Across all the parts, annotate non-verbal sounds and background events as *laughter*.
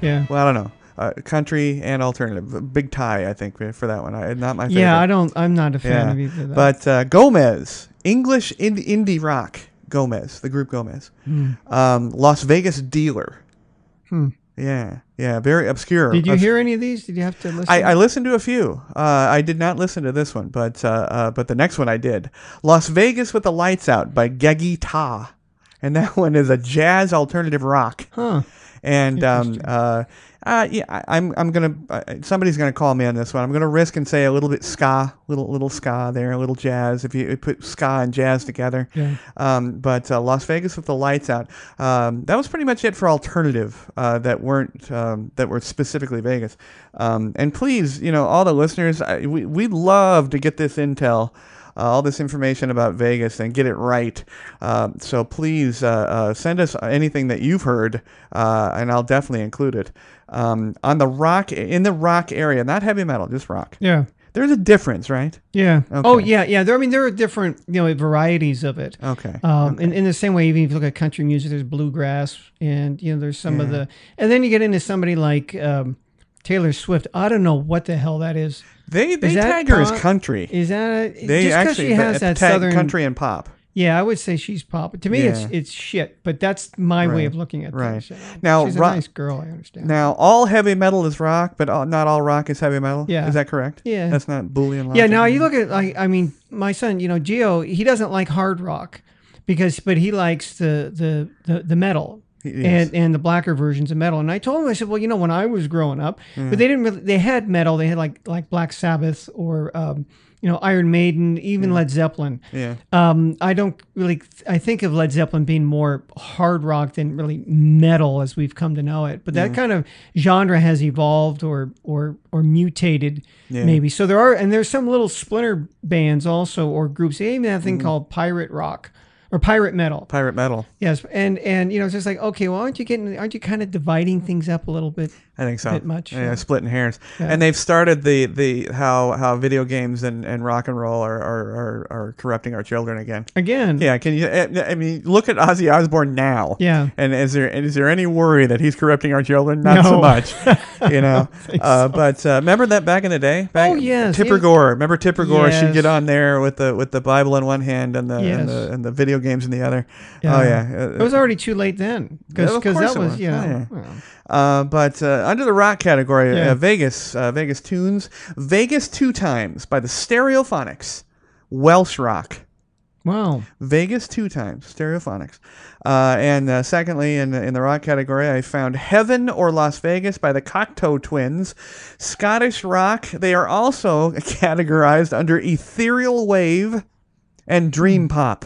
Yeah. Well, I don't know. Uh, country and alternative. Big tie, I think, for that one. I, not my favorite. Yeah, I don't. I'm not a fan Yeah. of either. Of. But uh, Gomez, English indie, indie rock, Gomez, the group Gomez, um, Las Vegas dealer. Hmm. Yeah, yeah, very obscure. did you Obs- hear any of these? Did you have to listen? I, I listened to a few. Uh, I did not listen to this one, but uh, uh, but the next one I did. Las Vegas with the Lights Out by Gegi Ta, and that *laughs* one is a jazz alternative rock. huh? And um, uh, uh, yeah, I, I'm I'm gonna uh, somebody's gonna call me on this one. I'm gonna risk and say a little bit ska, little little ska there, a little jazz. If you put ska and jazz together, Yeah. um, but uh, Las Vegas with the lights out. Um, that was pretty much it for alternative uh, that weren't um, that were specifically Vegas. Um, and please, you know, all the listeners, I, we we'd love to get this intel. Uh, all this information about Vegas and get it right. Um, so please uh, uh, send us anything that you've heard, uh, and I'll definitely include it. Um, on the rock in the rock area, not heavy metal, just rock. Yeah. There's a difference, right? Yeah. Oh yeah, yeah. There, I mean, there are different, you know, varieties of it. Okay. Um, in, in the same way, even if you look at country music, there's bluegrass, and you know, there's some of the, and then you get into somebody like um, Taylor Swift. I don't know what the hell that is. they they that tag her as country. Is that They just because she has that tag southern country and pop. Yeah, I would say she's pop. To me, it's Yeah. it's shit. But that's my way of looking at right. things. you. Now, she's a rock- nice girl. I understand. Now, all heavy metal is rock, but all, not all rock is heavy metal. Yeah. is that correct? Yeah. that's not Boolean logic. Yeah, now you look at like I mean, my son, you know, Geo, he doesn't like hard rock because but he likes the the the, the metal. Yes. And and the blacker versions of metal. And I told him, I said, Well, you know, when I was growing up, Mm. but they didn't really they had metal, they had like like Black Sabbath or um, you know, Iron Maiden, even Led Zeppelin. Yeah, Um, I don't really. I think of Led Zeppelin being more hard rock than really metal as we've come to know it. But that kind of genre has evolved or or or mutated, Yeah. maybe. So there are, and there's some little splinter bands also or groups. They even have a thing called pirate rock or pirate metal. pirate metal. Yes, and and you know, it's just like okay, well, aren't you getting? Aren't you kind of dividing things up a little bit? I think so. Bit much, yeah, yeah. splitting hairs. Yeah. And they've started the, the how how video games and, and rock and roll are, are, are, are corrupting our children again. Again, Yeah, can you? I I mean, look at Ozzy Osbourne now. Yeah. And is there is there any worry that he's corrupting our children? Not so much. *laughs* You know. uh, But uh, remember that back in the day. Back, Oh, yes. Tipper Gore. Remember Tipper Gore? She'd get on there with the with the Bible in one hand and the Yes. and the and the video games in the other. Oh yeah. it was already too late then because Yeah, that was was. you know. Oh, yeah. Uh, but uh, under the rock category, Yeah. uh, Vegas, uh, Vegas tunes, Vegas two times by the Stereophonics, Welsh rock. Wow. Vegas two times, Stereophonics. Uh, and uh, secondly, in in the rock category, I found Heaven or Las Vegas by the Cocteau Twins, Scottish rock. They are also *laughs* categorized under ethereal wave and dream pop.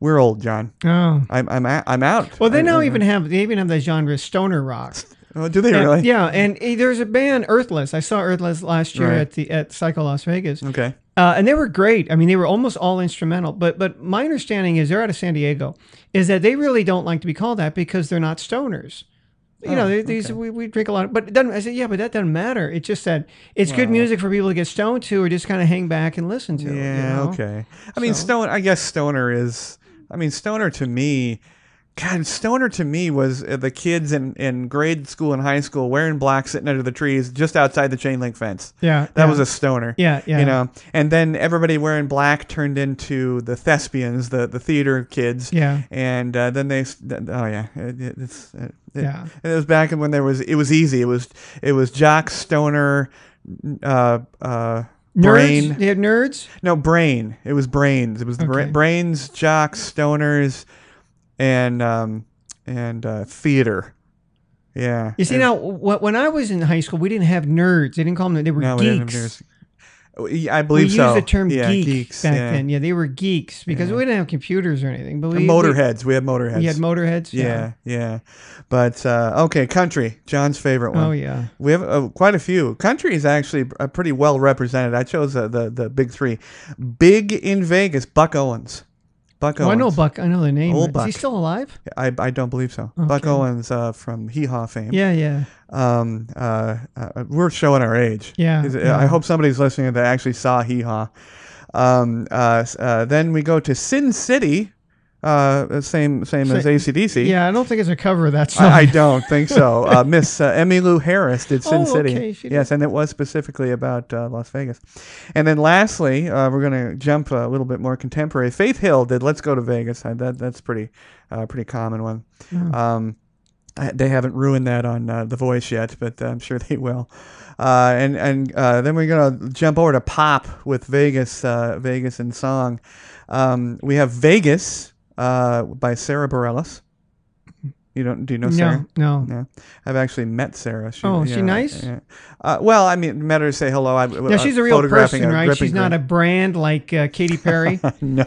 We're old, John. Oh. I'm I'm a- I'm out. Well, they I- now I- even have they even have the genre stoner rock. *laughs* Oh, do they And- really? Yeah, and eh, there's a band Earthless. I saw Earthless last year Right. at the at Psycho Las Vegas, Okay. uh, and they were great. I mean, they were almost all instrumental. But but my understanding is they're out of San Diego, is that they really don't like to be called that because they're not stoners. You know, Oh, they, these okay. we, we drink a lot, of, but it doesn't. I said, yeah, but that doesn't matter. It's just that it's good music for people to get stoned to, or just kind of hang back and listen to. Yeah, you know? okay. I mean, So- stone. I guess stoner is. I mean, stoner to me. God, stoner to me was uh, the kids in, in grade school and high school wearing black, sitting under the trees just outside the chain link fence. Yeah, That yeah. was a stoner. Yeah, yeah. You know, and then everybody wearing black turned into the thespians, the the theater kids. Yeah. And uh, then they. Oh yeah, it, it, it's. It, it- Yeah. It was back when there was. It was easy. It was. It was jock stoner. Uh, uh, Nerds. brain. They had nerds. No, brain. It was brains. It was the bra- brains, jocks, stoners, and um and uh, theater. Yeah. You see And- now, when I was in high school, we didn't have nerds. They didn't call them. They were No, we geeks. nerds. I We believe used so. the term yeah, geek geeks back yeah. then. Yeah, they were geeks because Yeah. we didn't have computers or anything. But we motorheads. We had motorheads. We, we had motorheads. yeah, yeah. But uh, okay, country. John's favorite one. Oh yeah. We have uh, quite a few. Country is actually pretty well represented. I chose uh, the the big three. Big in Vegas, Buck Owens. Buck Owens. Oh, I know Buck. I know the name. Old Is he still alive? I, I don't believe so. Buck Owens uh, from Hee Haw fame. Yeah, yeah. Um, uh, uh, we're showing our age. Yeah, yeah. I hope somebody's listening that actually saw Hee Haw. Um, uh, uh, then we go to Sin City Uh, same same as ACDC. Yeah, I don't think it's a cover of that song. I, I don't think so. *laughs* Uh, Miss uh, Emmylou Harris did Sin Oh, City. okay, she did. yes, and it was specifically about uh, Las Vegas. And then lastly, uh, we're going to jump a little bit more contemporary. Faith Hill did "Let's Go to Vegas." Uh, that that's pretty uh, pretty common one. Hmm. Um, I- they haven't ruined that on uh, The Voice yet, but I'm sure they will. Uh, and and uh, then we're gonna jump over to pop with Vegas, uh, Vegas in song. Um, we have Vegas uh, by Sara Bareilles. You don't do you know Sara? no, no. Yeah, I've actually met Sara. She, Oh, is she nice? yeah. Uh, well, I mean, met her to say hello. I, Now she's a real person, right? She's not a brand like uh, Katy *laughs* Perry. no,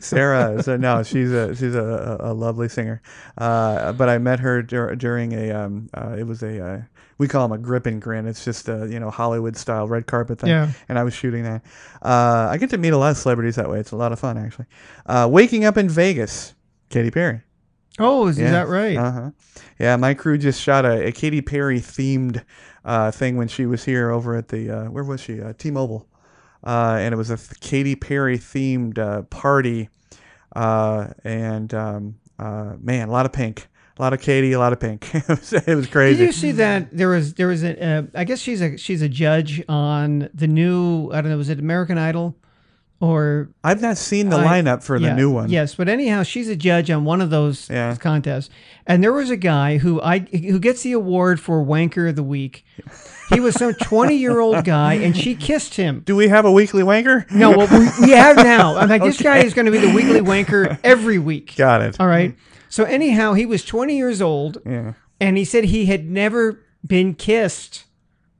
Sara. is a, no, she's a she's a, a lovely singer. Uh, but I met her dur- during a um, uh, it was a uh, we call them a grip and grin. It's just a you know Hollywood style red carpet thing. Yeah. And I was shooting that. Uh, I get to meet a lot of celebrities that way. It's a lot of fun actually. Uh, Waking up in Vegas, Katy Perry. Oh, is, Yeah. that right? Uh huh. Yeah, my crew just shot a, a Katy Perry themed uh, thing when she was here over at the uh, where was she? Uh, T-Mobile, uh, and it was a th- Katy Perry themed uh, party, uh, and um, uh, man, a lot of pink, a lot of Katy, a lot of pink. *laughs* it, was, it was Did you see that there was there was a uh, I guess she's a she's a judge on the new I don't know was it American Idol or I've not seen the I- lineup for the new one. Yes, but anyhow, she's a judge on one of those Yeah. contests, and there was a guy who I who gets the award for wanker of the week. He was some twenty year old *laughs* guy, and she kissed him. Do we have a weekly wanker? No, well, we, we have now. I'm like, this *laughs* guy is going to be the weekly wanker every week. Got it. All right. So anyhow, he was 20 years old, Yeah. and he said he had never been kissed.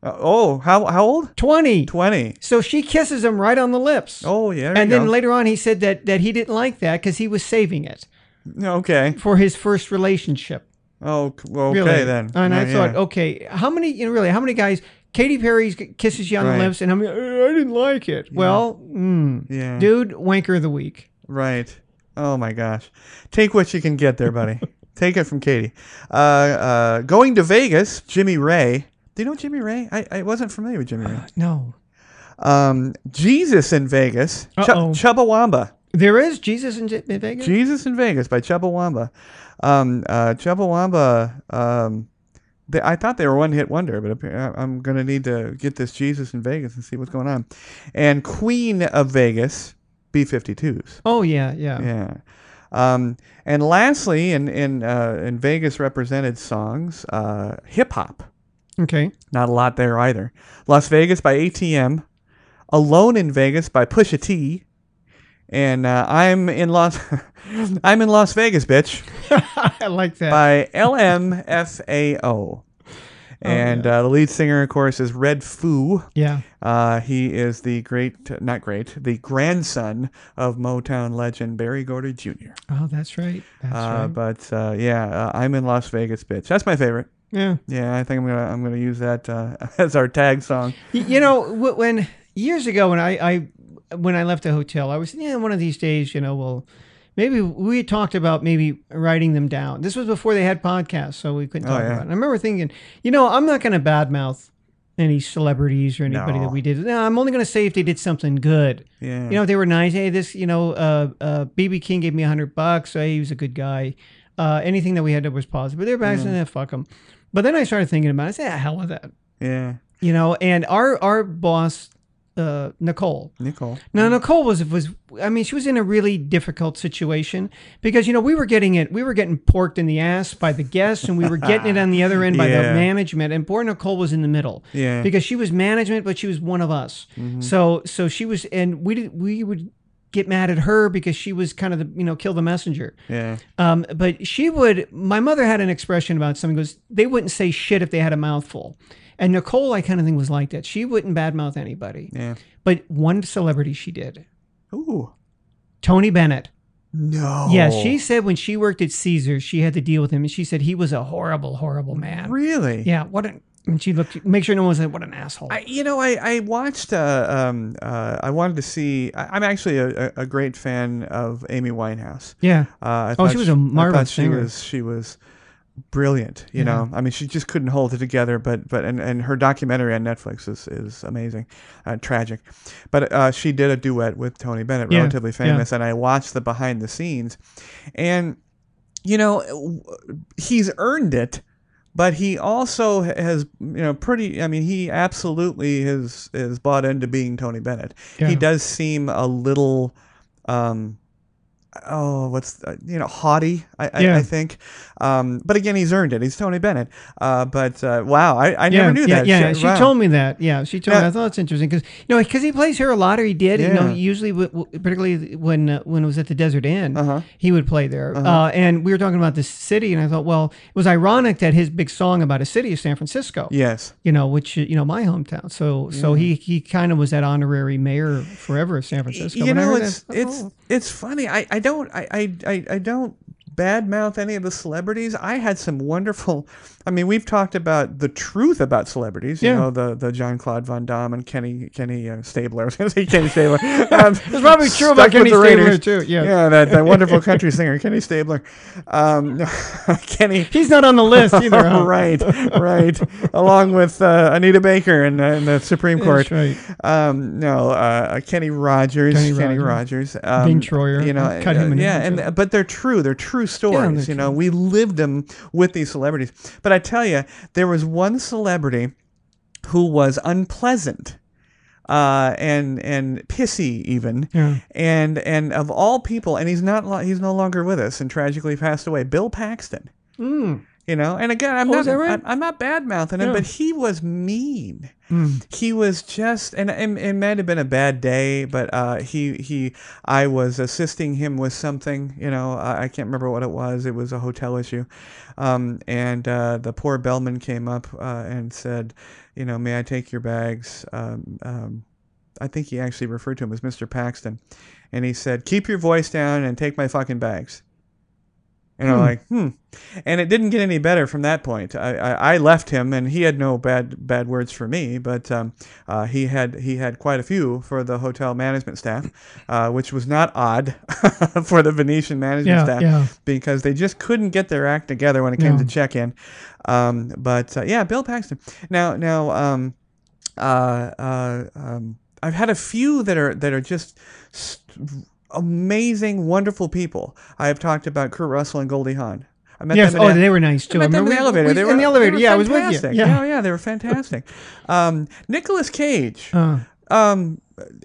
Uh, oh, how how old? 20. Twenty. So she kisses him right on the lips. Oh yeah. and then go. later on, he said that that he didn't like that because he was saving it okay. for his first relationship. Oh, okay Really. then. And I Uh, thought, yeah. okay, how many? You know, really, how many guys? Katy Perry kisses you on Right. the lips, and I'm like, "Uh, I didn't like it. Well, mm, Yeah. dude, wanker of the week. Right. Oh my gosh. Take what you can get there, buddy. *laughs* Take it from Katy. Uh, uh, going to Vegas, Jimmy Ray. Do you know Jimmy Ray? I, I wasn't familiar with Jimmy Ray. *gasps* No, Um, Jesus in Vegas. Ch- Uh-oh. Chumbawamba. there is Jesus in, J- in Vegas. Jesus in Vegas by Chumbawamba. Um, uh, Chumbawamba. Um, they, I thought they were one hit wonder, but appa- I'm going to need to get this Jesus in Vegas and see what's going on. And Queen of Vegas, B 52s. oh yeah, yeah. Yeah. Um, and lastly, in in uh, in Vegas represented songs, uh, hip hop. Okay. Not a lot there either. Las Vegas by ATM, Alone in Vegas by Pusha T, and uh, I'm in Las *laughs* I'm in Las Vegas, bitch, *laughs* I like that. by LMFAO. And uh, the lead singer, of course, is Redfoo. yeah. Uh, he is the great, not great, the grandson of Motown legend Berry Gordy Jr. Oh, that's right. That's Uh, right. but uh, yeah, uh, I'm in Las Vegas, bitch. That's my favorite. Yeah. Yeah, I think I'm gonna I'm gonna use that uh, *laughs* as our tag song. You know, when years ago when I, I when I left the hotel, I was yeah, one of these days, you know, well, maybe we talked about maybe writing them down. This was before they had podcasts, so we couldn't Oh, talk yeah. about it. I remember thinking, you know, I'm not going to badmouth any celebrities or anybody No. that we did. No, I'm only going to say if they did something good. Yeah, You know, if they were nice. Hey, this, you know, uh, uh, BB King gave me a hundred bucks. Hey, he was a good guy. Uh, anything that we had that was positive. But they're back saying, eh, fuck them. But then I started thinking about it. I said, ah, hell with that. yeah, You know, and our our boss, uh, Nicole. Nicole. Now Nicole was was I mean she was in a really difficult situation because you know we were getting it we were getting porked in the ass by the guests and we were getting it on the other end by the *laughs* management and poor Nicole was in the middle Yeah. because she was management but she was one of us so so she was and we did we would get mad at her because she was kind of the you know kill the messenger Yeah, um, but she would. My mother had an expression about something. Goes, they wouldn't say shit if they had a mouthful. And Nicole, I kind of think was like that. She wouldn't badmouth anybody. yeah. But one celebrity she did. Ooh, Tony Bennett. no. Yeah, she said when she worked at Caesars, she had to deal with him, and she said he was a horrible, horrible man. really. Yeah, what an. And she looked. Make sure no one said, "What an asshole." I, you know, I I watched. Uh, um, uh, I wanted to see. I, I'm actually a, a, great fan of Amy Winehouse. yeah. Uh, I Oh, she was a marvelous she singer. was she was brilliant. You Yeah. know, I mean, she just couldn't hold it together. But but and, and her documentary on Netflix is is amazing, uh, tragic. But uh, she did a duet with Tony Bennett, Yeah, relatively yeah. famous, and I watched the behind the scenes, and you know, he's earned it. But he also has, you know, pretty. I mean, he absolutely has is bought into being Tony Bennett. Yeah. He does seem a little, um, oh, what's uh, you know, haughty. I, I, Yeah. I think. Um, but again, he's earned it. He's Tony Bennett. Uh, but uh, wow, I, I yeah, never knew yeah, that. Yeah, Shit, she wow. told me that. Yeah, she told me. I thought it's interesting because you know because he plays her a lot, or he did. You know, usually w- w- particularly when uh, when it was at the Desert Inn, Uh-huh. he would play there. uh and we were talking about the city, and I thought, well, it was ironic that his big song about a city is San Francisco. Yes. You know, which you know my hometown. So so he he kind of was that honorary mayor forever of San Francisco. you When know, it's that, it's oh. it's funny. I, I don't I, I, I, I don't badmouth any of the celebrities. I had some wonderful. I mean, we've talked about the truth about celebrities. You Yeah. know, the the Jean-Claude Van Damme and Kenny Kenny uh, Stabler. *laughs* I was going to say Kenny Stabler. *laughs* Um, It's probably true about Kenny the Stabler too. Yeah. Yeah, that, that wonderful *laughs* country singer Kenny Stabler. Um, Kenny. He's not on the list either. huh? right, right. Along with uh, Anita Baker in, uh, in the Supreme Court. That's right. Um, no, uh, Kenny Rogers, Kenny Kenny, Rogers. Rogers, um, Bing Troyer, you know, uh, uh, yeah, and but they're true. They're true stories. they're you know, we lived them with these celebrities. But I tell you, there was one celebrity who was unpleasant. Uh, and and pissy even, Yeah. and and of all people, and he's not he's no longer with us, and tragically passed away. Bill Paxton, Mm. You know, and again, I'm Oh, not right? I'm, I'm not bad mouthing him, Yeah. but he was mean. Mm. he was just and it, it might have been a bad day but uh, he he i was assisting him with something you know? I, I can't remember what it was. It was a hotel issue. Um, and uh, the poor bellman came up uh, and said you know may i take your bags? Um, um, i think he actually referred to him as mr paxton. And he said keep your voice down and take my fucking bags and I'm Hmm. like, hmm. And it didn't get any better from that point. I, I, I left him, and he had no bad bad words for me, but um, uh, he had he had quite a few for the hotel management staff, uh, which was not odd *laughs* for the Venetian management Yeah, staff yeah. because they just couldn't get their act together when it came No. to check in. Um, but uh, yeah, Bill Paxton. Now now um, uh, uh, um, I've had a few that are that are just. St- amazing, wonderful people. I have talked about Kurt Russell and Goldie Hawn. I met Yes. them Oh, a- they were nice I too. met them in the elevator. we- they were in the elevator. Yeah, I was with you. Yeah. yeah, yeah, they were fantastic. *laughs* um, Nicolas Cage. Uh, Um,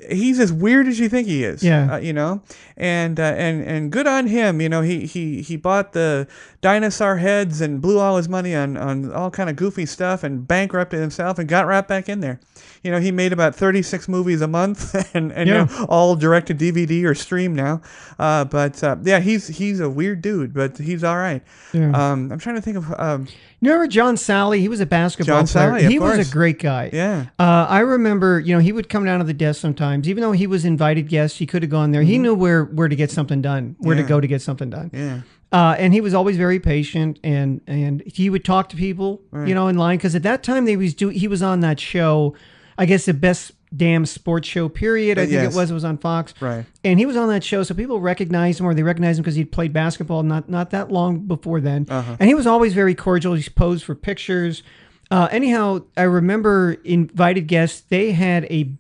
he's as weird as you think he is. Yeah. uh, you know, and uh, and and good on him. You know, he he he bought the dinosaur heads and blew all his money on on all kind of goofy stuff and bankrupted himself and got right back in there. You know, he made about 36 movies a month *laughs* and, and Yeah. you know, all direct to DVD or stream now. Uh, but uh, yeah, he's he's a weird dude, but he's all right. Yeah. Um, I'm trying to think of um, you remember John Salley? He was a basketball John player. Salley, he was a great guy. yeah. Uh, I remember, you know, he would come down to the desk sometimes, even though he was invited guest. He could have gone there. He knew where where to get something done, where to Mm-hmm. Go to get something done. Yeah. Uh, and he was always very patient, and and he would talk to people, you know, in line because at that time they was do he was on that show, I guess the best damn sports show period. I think yes. it was. It was on Fox, Right. and he was on that show, so people recognized him, or they recognized him because he'd played basketball not not that long before then. Uh-huh. And he was always very cordial. He posed for pictures. Uh, anyhow, I remember invited guests. They had a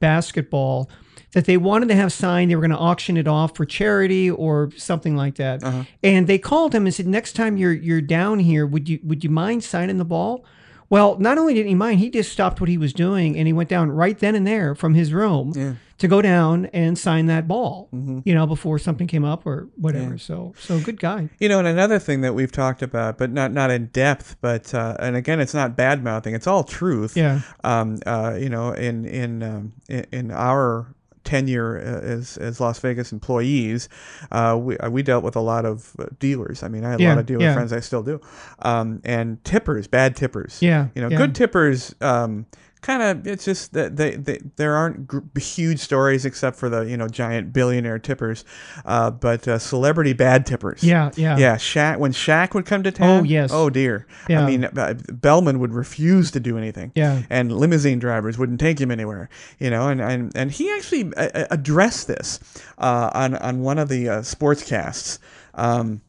basketball that they wanted to have signed. They were going to auction it off for charity or something like that. Uh-huh. And they called him and said, "Next time you're you're down here, would you would you mind signing the ball?" Well, not only didn't he mind, he just stopped what he was doing and he went down right then and there from his room Yeah. to go down and sign that ball. Mm-hmm. You know, before something came up or whatever. So, so good guy. You know, and another thing that we've talked about, but not not in depth, but uh, and again, it's not bad mouthing; it's all truth. Yeah. Um. Uh. You know, in in um, in, in our tenure uh, as as Las Vegas employees, uh, we uh, we dealt with a lot of uh, dealers. I mean, I had a lot of dealer yeah. friends. I still do. Um. And tippers, bad tippers. Yeah, You know, yeah. good tippers. Um. Kind of, it's just that they, they there aren't gr- huge stories except for the you know giant billionaire tippers, uh, but uh, celebrity bad tippers. Yeah, yeah. Yeah, Shaq. When Shaq would come to town. Oh, yes. Oh dear. Yeah. I mean, uh, Bellman would refuse to do anything. Yeah. And limousine drivers wouldn't take him anywhere. You know, and and, and he actually uh, uh, addressed this uh, on on one of the uh, sportscasts. Um,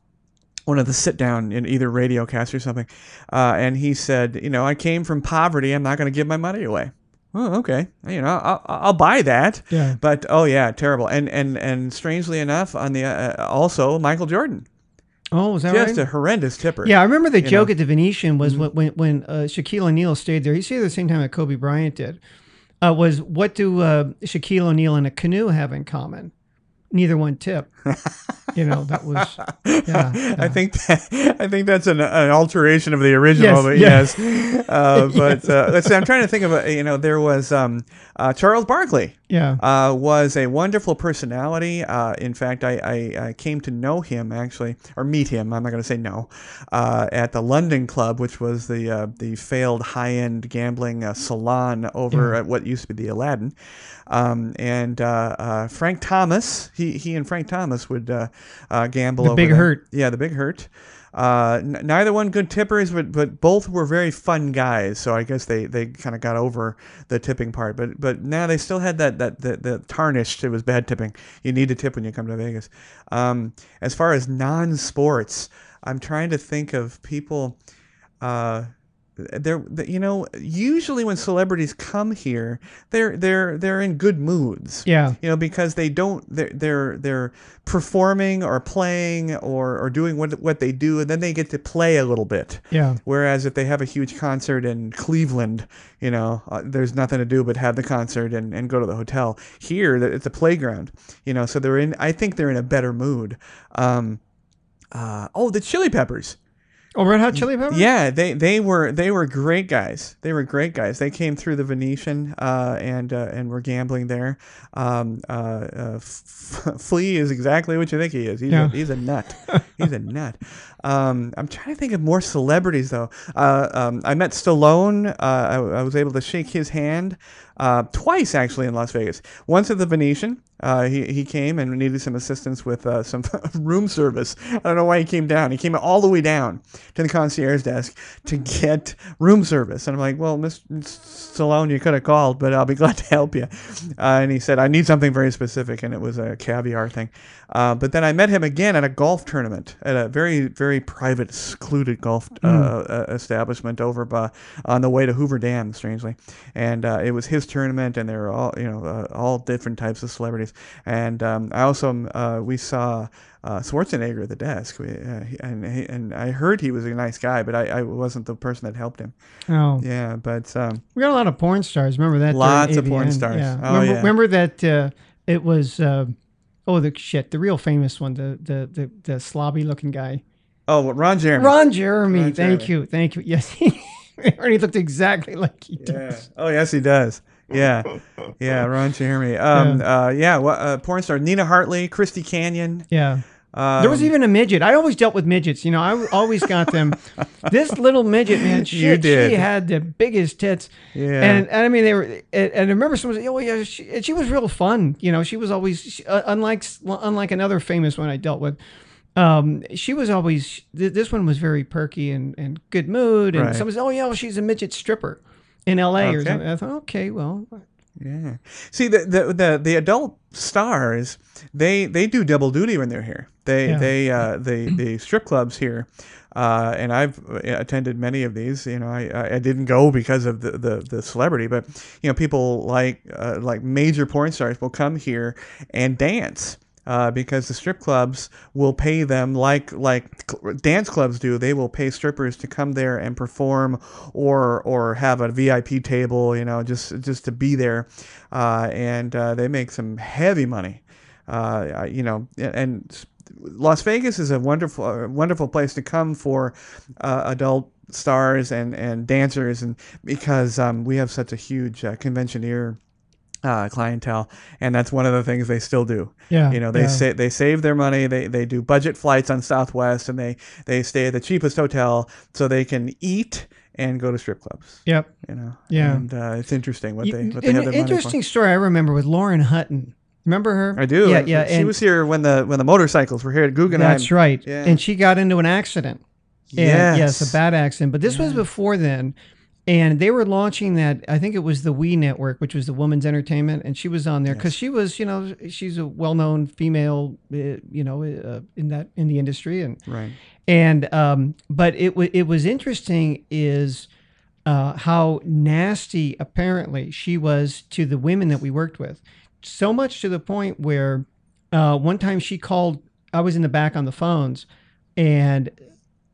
one of the sit down in either radio cast or something, uh, and he said, you know, I came from poverty. I'm not going to give my money away. Oh, okay. You know, I'll, I'll buy that. Yeah. But oh yeah, terrible. And and and strangely enough, on the uh, also Michael Jordan, Oh, is that just right? a horrendous tipper. Yeah, I remember the joke know. at the Venetian was when when, when uh, Shaquille O'Neal stayed there. He stayed there the same time that Kobe Bryant did. Uh, was what do uh, Shaquille O'Neal and a canoe have in common? Neither one tip. *laughs* you know that was yeah. *laughs* I think that, I think that's an, an alteration of the original, Yes, but yeah. yes. Uh, *laughs* but uh, let's see. I'm trying to think of you know there was um, uh, Charles Barkley. yeah. uh, was a wonderful personality. Uh, in fact, I, I, I came to know him actually, or meet him. I'm not going to say no, uh, at the London Club, which was the uh, the failed high end gambling uh, salon over at what used to be the Aladdin. Um, and uh, uh, Frank Thomas, he he and Frank Thomas would uh, gamble. The over Big there. Hurt. Yeah, the big hurt. Uh, n- neither one good tippers, but but both were very fun guys. So I guess they, they kind of got over the tipping part. But but now they still had that that the, the tarnished. It was bad tipping. You need to tip when you come to Vegas. Um, as far as non-sports, I'm trying to think of people. Uh, they're th- you know usually when celebrities come here, they're they're they're in good moods. Yeah. you know because they don't they're they're, they're performing or playing or, or doing what what they do and then they get to play a little bit. Yeah. whereas if they have a huge concert in cleveland you know uh, there's nothing to do but have the concert and, and go to the hotel. Here it's a playground you know so they're in i think they're in a better mood. Um uh, oh the chili peppers Oh, Red Hot Chili Peppers. yeah, they they were they were great guys. They were great guys. They came through the Venetian uh, and uh, and were gambling there. Um, uh, uh, F- Flea is exactly what you think he is. He's, Yeah. a, he's a nut. *laughs* he's a nut. Um, I'm trying to think of more celebrities though. Uh, um, I met Stallone. Uh, I, I was able to shake his hand uh, twice actually in Las Vegas. Once at the Venetian. Uh, he, he came and needed some assistance with uh, some *laughs* room service. I don't know why he came down. He came all the way down to the concierge desk to get room service. And I'm like, well, Miss Stallone, you could have called, but I'll be *laughs* glad to help you. Uh, and he said, I need something very specific, and it was a caviar thing. Uh, but then I met him again at a golf tournament at a very, very private, secluded golf uh, uh, establishment over by, on the way to Hoover Dam, strangely. And uh, it was his tournament, and there were all, you know, uh, all different types of celebrities. And um, I also, uh, we saw uh, Schwarzenegger at the desk, we, uh, he- and he, and I heard he was a nice guy, but I, I wasn't the person that helped him. Oh, Yeah, but um, we got a lot of porn stars. Remember that? Lots of porn stars. Yeah. Oh, remember, yeah. remember that uh, it was. Uh, oh, the shit, the real famous one, the the the, the slobby looking guy, oh, Ron Jeremy. Ron Jeremy. Ron thank Jeremy. you, thank you. *laughs* Yes, he, *laughs* looked exactly like he Yeah. does. Oh, yes, he does. Yeah, *laughs* yeah, Ron Jeremy. Um, yeah, uh, yeah wha- uh, porn star Nina Hartley, Christy Canyon. Yeah. Um, There was even a midget. I always dealt with midgets. You know, I always got them. *laughs* this little midget, man, shit, did. she had the biggest tits. Yeah. And, and I mean, they were. And, and I remember someone said, "Oh yeah, she, and she was real fun." You know, she was always she, uh, unlike unlike another famous one I dealt with. Um, she was always. Th- this one was very perky and, and good mood. And Right. someone said, "Oh yeah, well, she's a midget stripper in L.A." or Okay. something. I thought, okay, well, Yeah. See the, the the the adult stars, they they do double duty when they're here. They Yeah. they uh the the strip clubs here. Uh, and I've uh, attended many of these. You know, I, I- I didn't go because of the, the, the celebrity, but you know, people like uh, like major porn stars will come here and dance. Uh, because the strip clubs will pay them like like dance clubs do. They will pay strippers to come there and perform, or or have a VIP table. You know, just just to be there, uh, and uh, they make some heavy money. Uh, you know, and Las Vegas is a wonderful uh, wonderful place to come for uh, adult stars and and dancers, and because um, we have such a huge uh, conventioneer uh, clientele, and that's one of the things they still do. yeah, You know, they yeah. sa- they save their money. They they do budget flights on Southwest, and they they stay at the cheapest hotel so they can eat and go to strip clubs. Yep. You know, Yeah. and uh, it's interesting what they what they an have money interesting story I remember with Lauren Hutton. Remember her? I do. Yeah, yeah. She and was here when the when the motorcycles were here at Guggenheim. that's right. Yeah. And she got into an accident. And, Yes. yes, a bad accident. But this was before then. And they were launching that. I think it was the We Network, which was the Women's Entertainment, and she was on there because she was, you know, she's a well-known female, uh, you know, uh, in that in the industry, and Right. and um, but it wa it was interesting is uh, how nasty apparently she was to the women that we worked with, so much to the point where uh, one time she called. I was in the back on the phones, and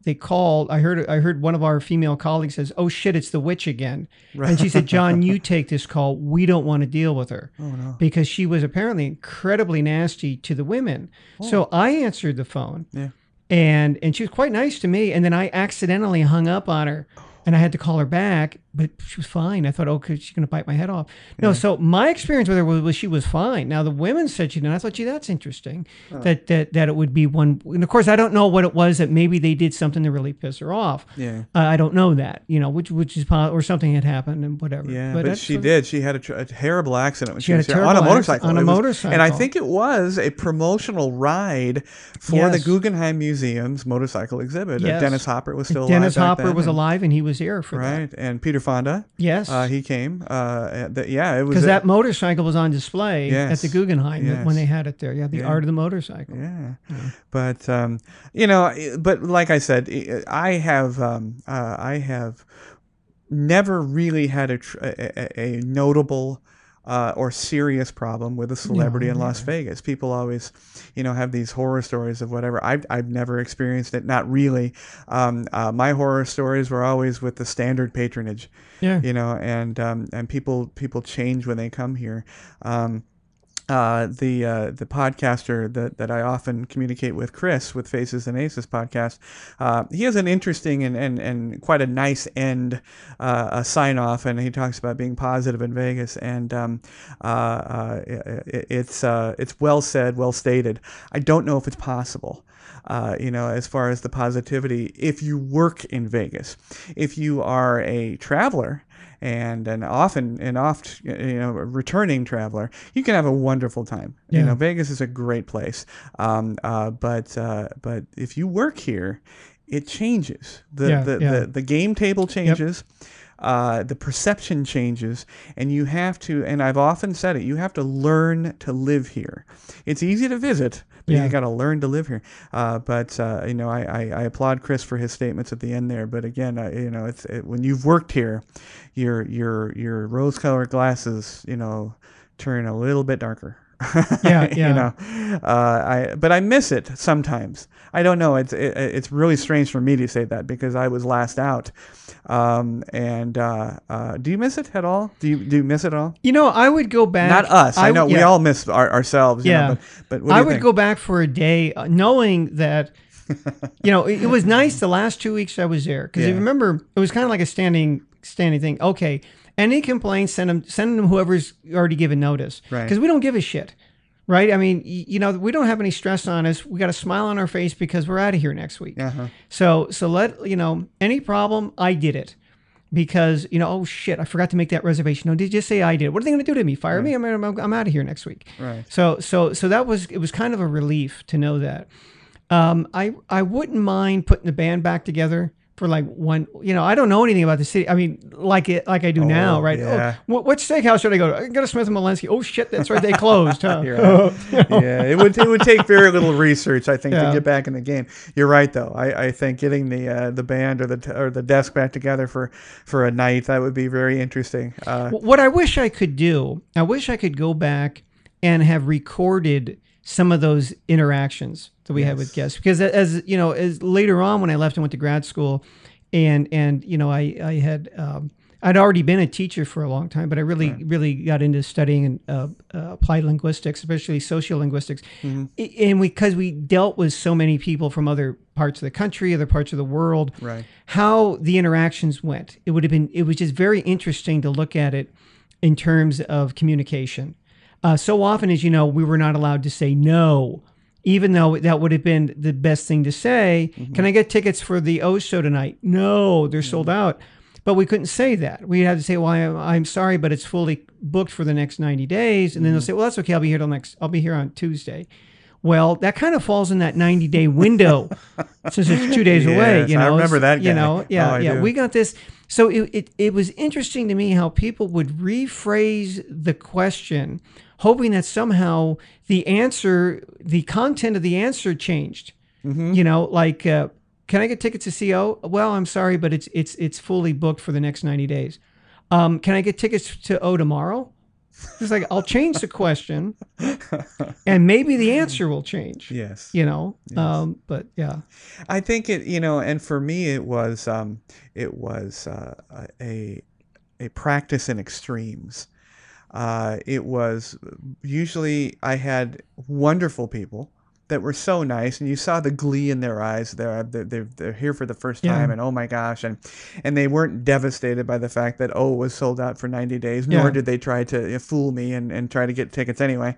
they called. I heard I heard one of our female colleagues says, "Oh shit, it's the witch again," and she said, "John, you *laughs* take this call. We don't want to deal with her." Oh no. because she was apparently incredibly nasty to the women. Oh. So I answered the phone. Yeah. And and she was quite nice to me. And then I accidentally hung up on her and I had to call her back, but she was fine. I thought, oh, she's going to bite my head off. No, so my experience with her was, was she was fine. Now the women said she didn't. I thought, gee, that's interesting. That that that it would be one. And of course, I don't know what it was that maybe they did something to really piss her off. Yeah. Uh, I don't know that. You know, which which is or something had happened and whatever. Yeah, but, that's she what- did. She had a, tr- a terrible accident when she, had was a here on a motorcycle. on a was- and I think it was a promotional ride for the Guggenheim Museum's motorcycle exhibit. Uh, Yes. Dennis Hopper was still Dennis Hopper then, was and- alive and he was here for that. right, and Peter Fonda. Yes. Uh, he came. Uh, and th- yeah, it was. because that motorcycle was on display Yes. at the Guggenheim Yes. when they had it there. Yeah, the Yeah. art of the motorcycle. Yeah, but um, you know, but like I said, i- I have um, uh, I have never really had a tr- a, a, a notable. Uh, or serious problem with a celebrity in Las Vegas. People always, you know, have these horror stories of whatever. I've, I've never experienced it. Not really. Um, uh, my horror stories were always with the standard patronage Yeah. you know, and um, and people people change when they come here. Um, uh, the uh, the podcaster that, that I often communicate with, Chris, with Faces and Aces podcast, uh, he has an interesting and, and, and quite a nice end uh, a sign off, and he talks about being positive in Vegas, and um, uh, uh, it, it's uh, it's well said, well stated. I don't know if it's possible uh, you know, as far as the positivity, if you work in Vegas, if you are a traveler and an often an oft you know returning traveler, you can have a wonderful time. You know, Vegas is a great place, um, uh, but uh, but if you work here, it changes. The Yeah, the, yeah. the the game table changes. Uh, the perception changes, and you have to. And I've often said it. You have to learn to live here. It's easy to visit, but Yeah. you got to learn to live here. Uh, but uh, you know, I, I, I applaud Chris for his statements at the end there. But again, uh, you know, it's it, when you've worked here, your your your rose-colored glasses, you know, turn a little bit darker. Yeah, *laughs* yeah. you know, uh, I but I miss it sometimes. I don't know. It's it, it's really strange for me to say that because I was last out. Um, and uh, uh, do you miss it at all? Do you do you miss it at all? You know, I would go back. Not us. I, know we all miss our, ourselves. You Yeah. Know, but but I would think? go back for a day, uh, knowing that, you know, it, it was *laughs* nice the last two weeks I was there because Yeah. you remember it was kind of like a standing standing thing. Okay, any complaints, send them send them whoever's already given notice, Right. Because we don't give a shit, right? I mean, you know, we don't have any stress on us. We got a smile on our face because we're out of here next week. Uh-huh. So so let you know any problem, I did it. Because you know, oh shit, I forgot to make that reservation. No, did you say I did? What are they going to do to me? Fire me? I'm, I'm, I'm out of here next week. Right. So so so that was it was kind of a relief to know that. Um, I I wouldn't mind putting the band back together for like one. You know, I don't know anything about the city. I mean, like it like I do now, right? yeah. Oh, what, what steakhouse should I go to? I go to Smith and Malensky. Oh shit, that's right, they closed. Huh? *laughs* Right. yeah, it would it would take very little research, I think, Yeah. to get back in the game. You're right, though. I, I think getting the uh, the band or the t- or the desk back together for for a night that would be very interesting. Uh, What I wish I could do, I wish I could go back and have recorded some of those interactions that we had with guests because as you know as later on when I left and went to grad school and and you know I I had um, I'd already been a teacher for a long time but I really really got into studying and uh, uh, applied linguistics especially sociolinguistics I- and because we dealt with so many people from other parts of the country other parts of the world Right. how the interactions went. It would have been, it was just very interesting to look at it in terms of communication. Uh, so often, as you know, we were not allowed to say no, even though that would have been the best thing to say. Mm-hmm. Can I get tickets for the O show tonight? No, they're sold mm-hmm. out. But we couldn't say that. We had to say, "Well, I'm, I'm sorry, but it's fully booked for the next 90 days." And then they'll mm-hmm. say, "Well, that's okay. I'll be here till next. I'll be here on Tuesday." Well, that kind of falls in that 90 day window *laughs* since it's two days away. Yes, You I know, remember It's- that You know, yeah, Oh, yeah. do. We got this. So it, it, it was interesting to me how people would rephrase the question, hoping that somehow the answer, the content of the answer changed. You know, like, uh, can I get tickets to CO? Well, I'm sorry, but it's it's it's fully booked for the next 90 days. Um, can I get tickets to O tomorrow? It's like I'll change the question, *laughs* and maybe the answer will change. Yes. You know, um, but yeah, I think it, you know, and for me, it was, um, it was uh, a a practice in extremes. Uh, it was usually I had wonderful people that were so nice, and you saw the glee in their eyes. They're they're, they're, here for the first Yeah. time, and oh my gosh, and and they weren't devastated by the fact that oh it was sold out for ninety days. Nor Yeah. did they try to fool me and, and try to get tickets anyway.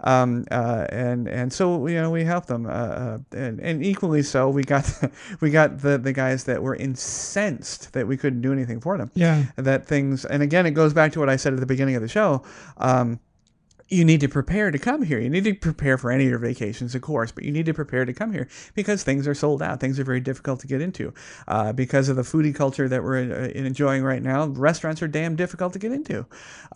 Um, uh, and and so you know we helped them, uh, uh, and, and equally so we got *laughs* we got the the guys that were incensed that we couldn't do anything for them yeah, that things and again it goes back to what i said at the beginning of the show um, you need to prepare to come here. You need to prepare for any of your vacations, of course, but you need to prepare to come here because things are sold out. Things are very difficult to get into. Uh, because of the foodie culture that we're uh, enjoying right now, restaurants are damn difficult to get into.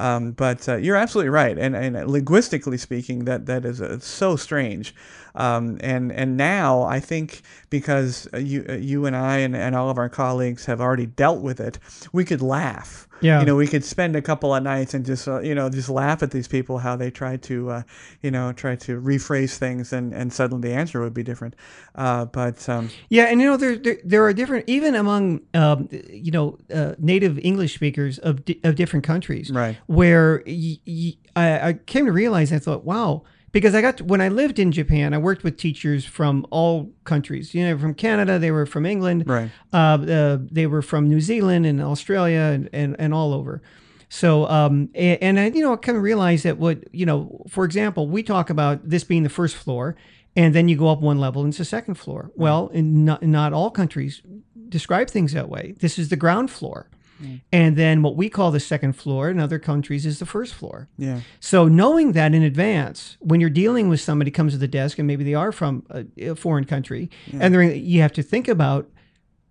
Um, but uh, you're absolutely right. And, and linguistically speaking, that, that is uh, so strange. Um, and and now I think because uh, you uh, you and I and, and all of our colleagues have already dealt with it, we could laugh. Yeah. You know, we could spend a couple of nights and just uh, you know just laugh at these people how they try to uh, you know try to rephrase things and, and suddenly the answer would be different. Uh, but um, yeah, and you know there there, there are different even among um, you know uh, native English speakers of di- of different countries, Right. Where y- y- I, I came to realize I thought, wow. Because I got to, when I lived in Japan, I worked with teachers from all countries. You know, from Canada, they were from England, Right. Uh, uh, they were from New Zealand and Australia and, and, and all over. So, um, and, and I, you know, I kind of realized that what, you know, for example, we talk about this being the first floor, and then you go up one level and it's the second floor. Well, in not, not all countries describe things that way. This is the ground floor. Mm. And then what we call the second floor in other countries is the first floor. yeah. So knowing that in advance, when you're dealing with somebody comes to the desk and maybe they are from a, a foreign country, and they're, you have to think about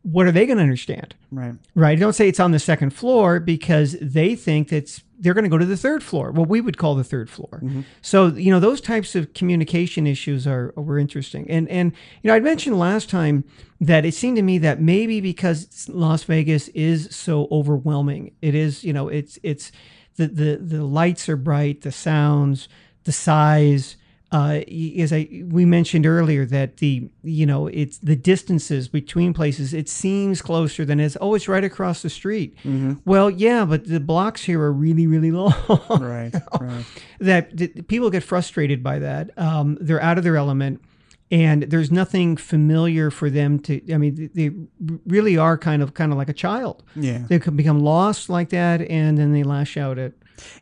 what are they going to understand, Right. right? Don't say it's on the second floor because they think that's they're going to go to the third floor, what we would call the third floor. Mm-hmm. So you know those types of communication issues are were interesting, and and you know I mentioned last time that it seemed to me that maybe because Las Vegas is so overwhelming, it is you know it's it's the the the lights are bright, the sounds, the size. Uh, as I we mentioned earlier that the you know it's the distances between places it seems closer than it's oh it's right across the street. Well, yeah, but the blocks here are really really *laughs* long. Right. right. that, that people get frustrated by that. Um, they're out of their element, and there's nothing familiar for them to. I mean, they they really are kind of kind of like a child. Yeah. They can become lost like that, and then they lash out at.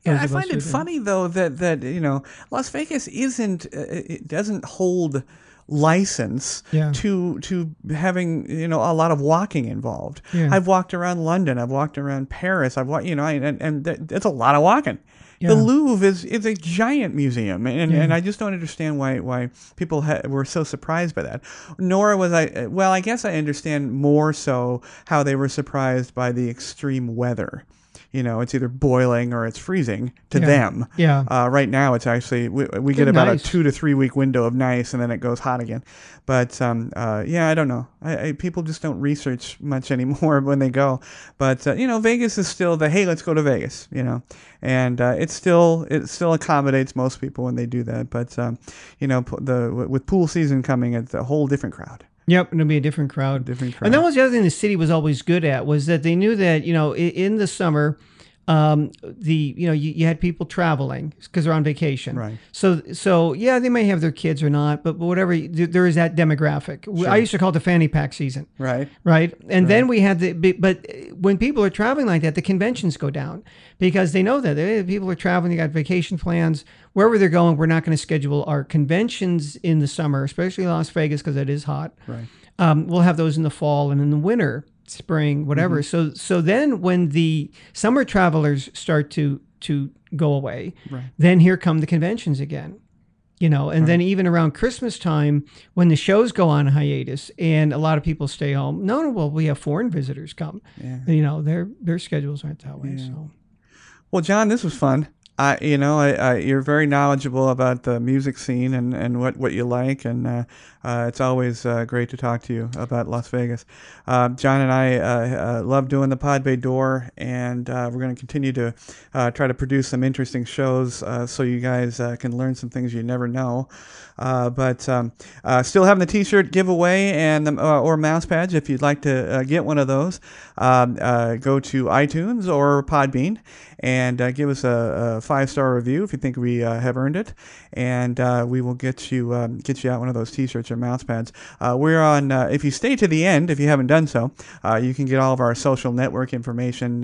Yeah, I find it funny though that that you know Las Vegas isn't uh, it doesn't hold license Yeah. to to having you know a lot of walking involved. Yeah. I've walked around London, I've walked around Paris, I've walked you know and and th- it's a lot of walking. Yeah. The Louvre is is a giant museum, and, and I just don't understand why why people ha- were so surprised by that. Nor was I. Well, I guess I understand more so how they were surprised by the extreme weather. You know, it's either boiling or it's freezing to Yeah. them. Yeah. Uh, right now, it's actually we, we get about nice. a two to three week window of nice, and then it goes hot again. But um, uh, yeah, I don't know. I, I, people just don't research much *laughs* anymore when they go. But uh, you know, Vegas is still the hey, let's go to Vegas. You know, and uh, it still it still accommodates most people when they do that. But um, you know, the with pool season coming, it's a whole different crowd. Yep, it'll be a different crowd. Different crowd. And that was the other thing the city was always good at was that they knew that you know i- in the summer, um, the you know you, you had people traveling because they're on vacation. Right. So so yeah, they may have their kids or not, but but whatever. there- is that demographic. I used to call it the fanny pack season. Right. Right. And then we had the, but when people are traveling like that, the conventions go down because they know that eh, people are traveling, they got vacation plans. Wherever they're going, we're not going to schedule our conventions in the summer, especially Las Vegas because it is hot. Right. Um, we'll have those in the fall and in the winter, spring, whatever. Mm-hmm. So, so then when the summer travelers start to, to go away, Right. then here come the conventions again. you know and then even around christmas time when the shows go on hiatus and a lot of people stay home no no well we have foreign visitors come Yeah. you know their their schedules aren't that way so Well, John, this was fun. I, you know, I, I, you're very knowledgeable about the music scene and, and what, what you like, and uh, uh, it's always uh, great to talk to you about Las Vegas. Uh, John and I uh, uh, love doing the Pod Bay Door, and we're going to continue to try to produce some interesting shows so you guys can learn some things you never know. But um, still having the T-shirt giveaway and the, or mouse pads if you'd like to get one of those. Um, go to iTunes or Podbean and give us a, a five-star review if you think we uh, have earned it, and uh, we will get you um, get you out one of those T-shirts or mouse pads. Uh, we're on. Uh, if you stay to the end, if you haven't done so, uh, you can get all of our social network information: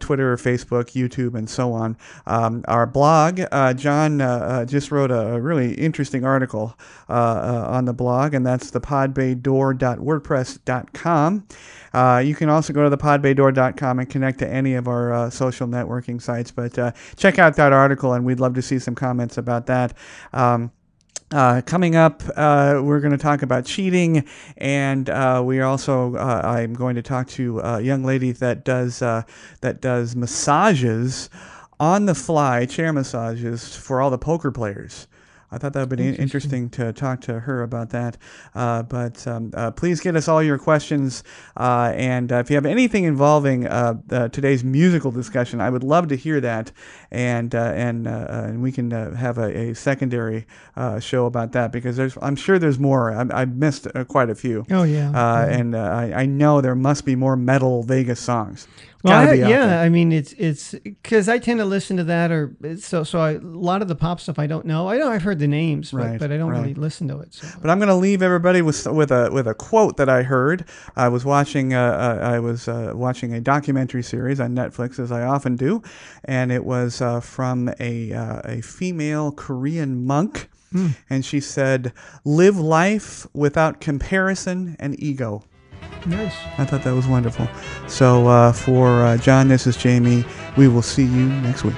Twitter, Facebook, YouTube, and so on. Um, our blog. John just wrote a, really interesting article on the blog, and that's the podbaydoor.wordpress.com. Uh, you can also go to the podbaydoor.com and connect to any of our uh, social networking sites. But uh, check out that article, and we'd love to see some comments about that. Um, uh, coming up, uh, we're going to talk about cheating, and uh, we also uh, I'm going to talk to a young lady that does uh, that does massages on the fly, chair massages for all the poker players. I thought that would be interesting to talk to her about that. Uh, but um, uh, please get us all your questions. Uh, and uh, if you have anything involving uh, uh, today's musical discussion, I would love to hear that. And uh, and and we can uh, have a, a secondary uh, show about that because there's I'm sure there's more. I, I've missed uh, quite a few. oh yeah Uh, and uh, I, I know there must be more metal Vegas songs. Well, I, yeah, there. I mean it's it's because I tend to listen to that or so so I, a lot of the pop stuff I don't know. I know I've heard the names, but, Right, but I don't right. really listen to it. So. But I'm going to leave everybody with with a with a quote that I heard. I was watching uh, uh, I was uh, watching a documentary series on Netflix as I often do, and it was uh, from a uh, a female Korean monk, and she said, "Live life without comparison and ego." Nice. I thought that was wonderful. So uh, for uh, John, this is Jamey. We will see you next week.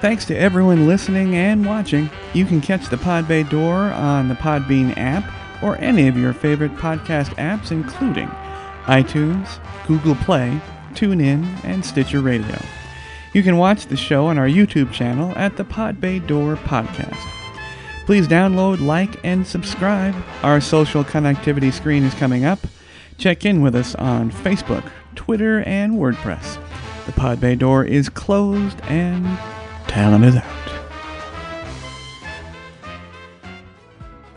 Thanks to everyone listening and watching. You can catch the Podbay Door on the Podbean app or any of your favorite podcast apps, including iTunes, Google Play, TuneIn, and Stitcher Radio. You can watch the show on our YouTube channel at the Podbay Door Podcast. Please download, like, and subscribe. Our social connectivity screen is coming up. Check in with us on Facebook, Twitter, and WordPress. The Podbay door is closed and talent is out.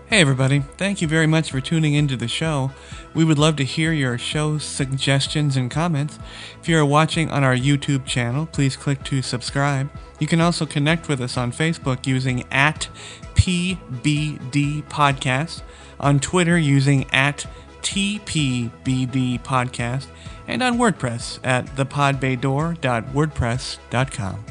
Hey, everybody. Thank you very much for tuning into the show. We would love to hear your show suggestions and comments. If you are watching on our YouTube channel, please click to subscribe. You can also connect with us on Facebook using at PBD Podcast, on Twitter using at TPBD Podcast, and on WordPress at thepodbaydoor.wordpress.com.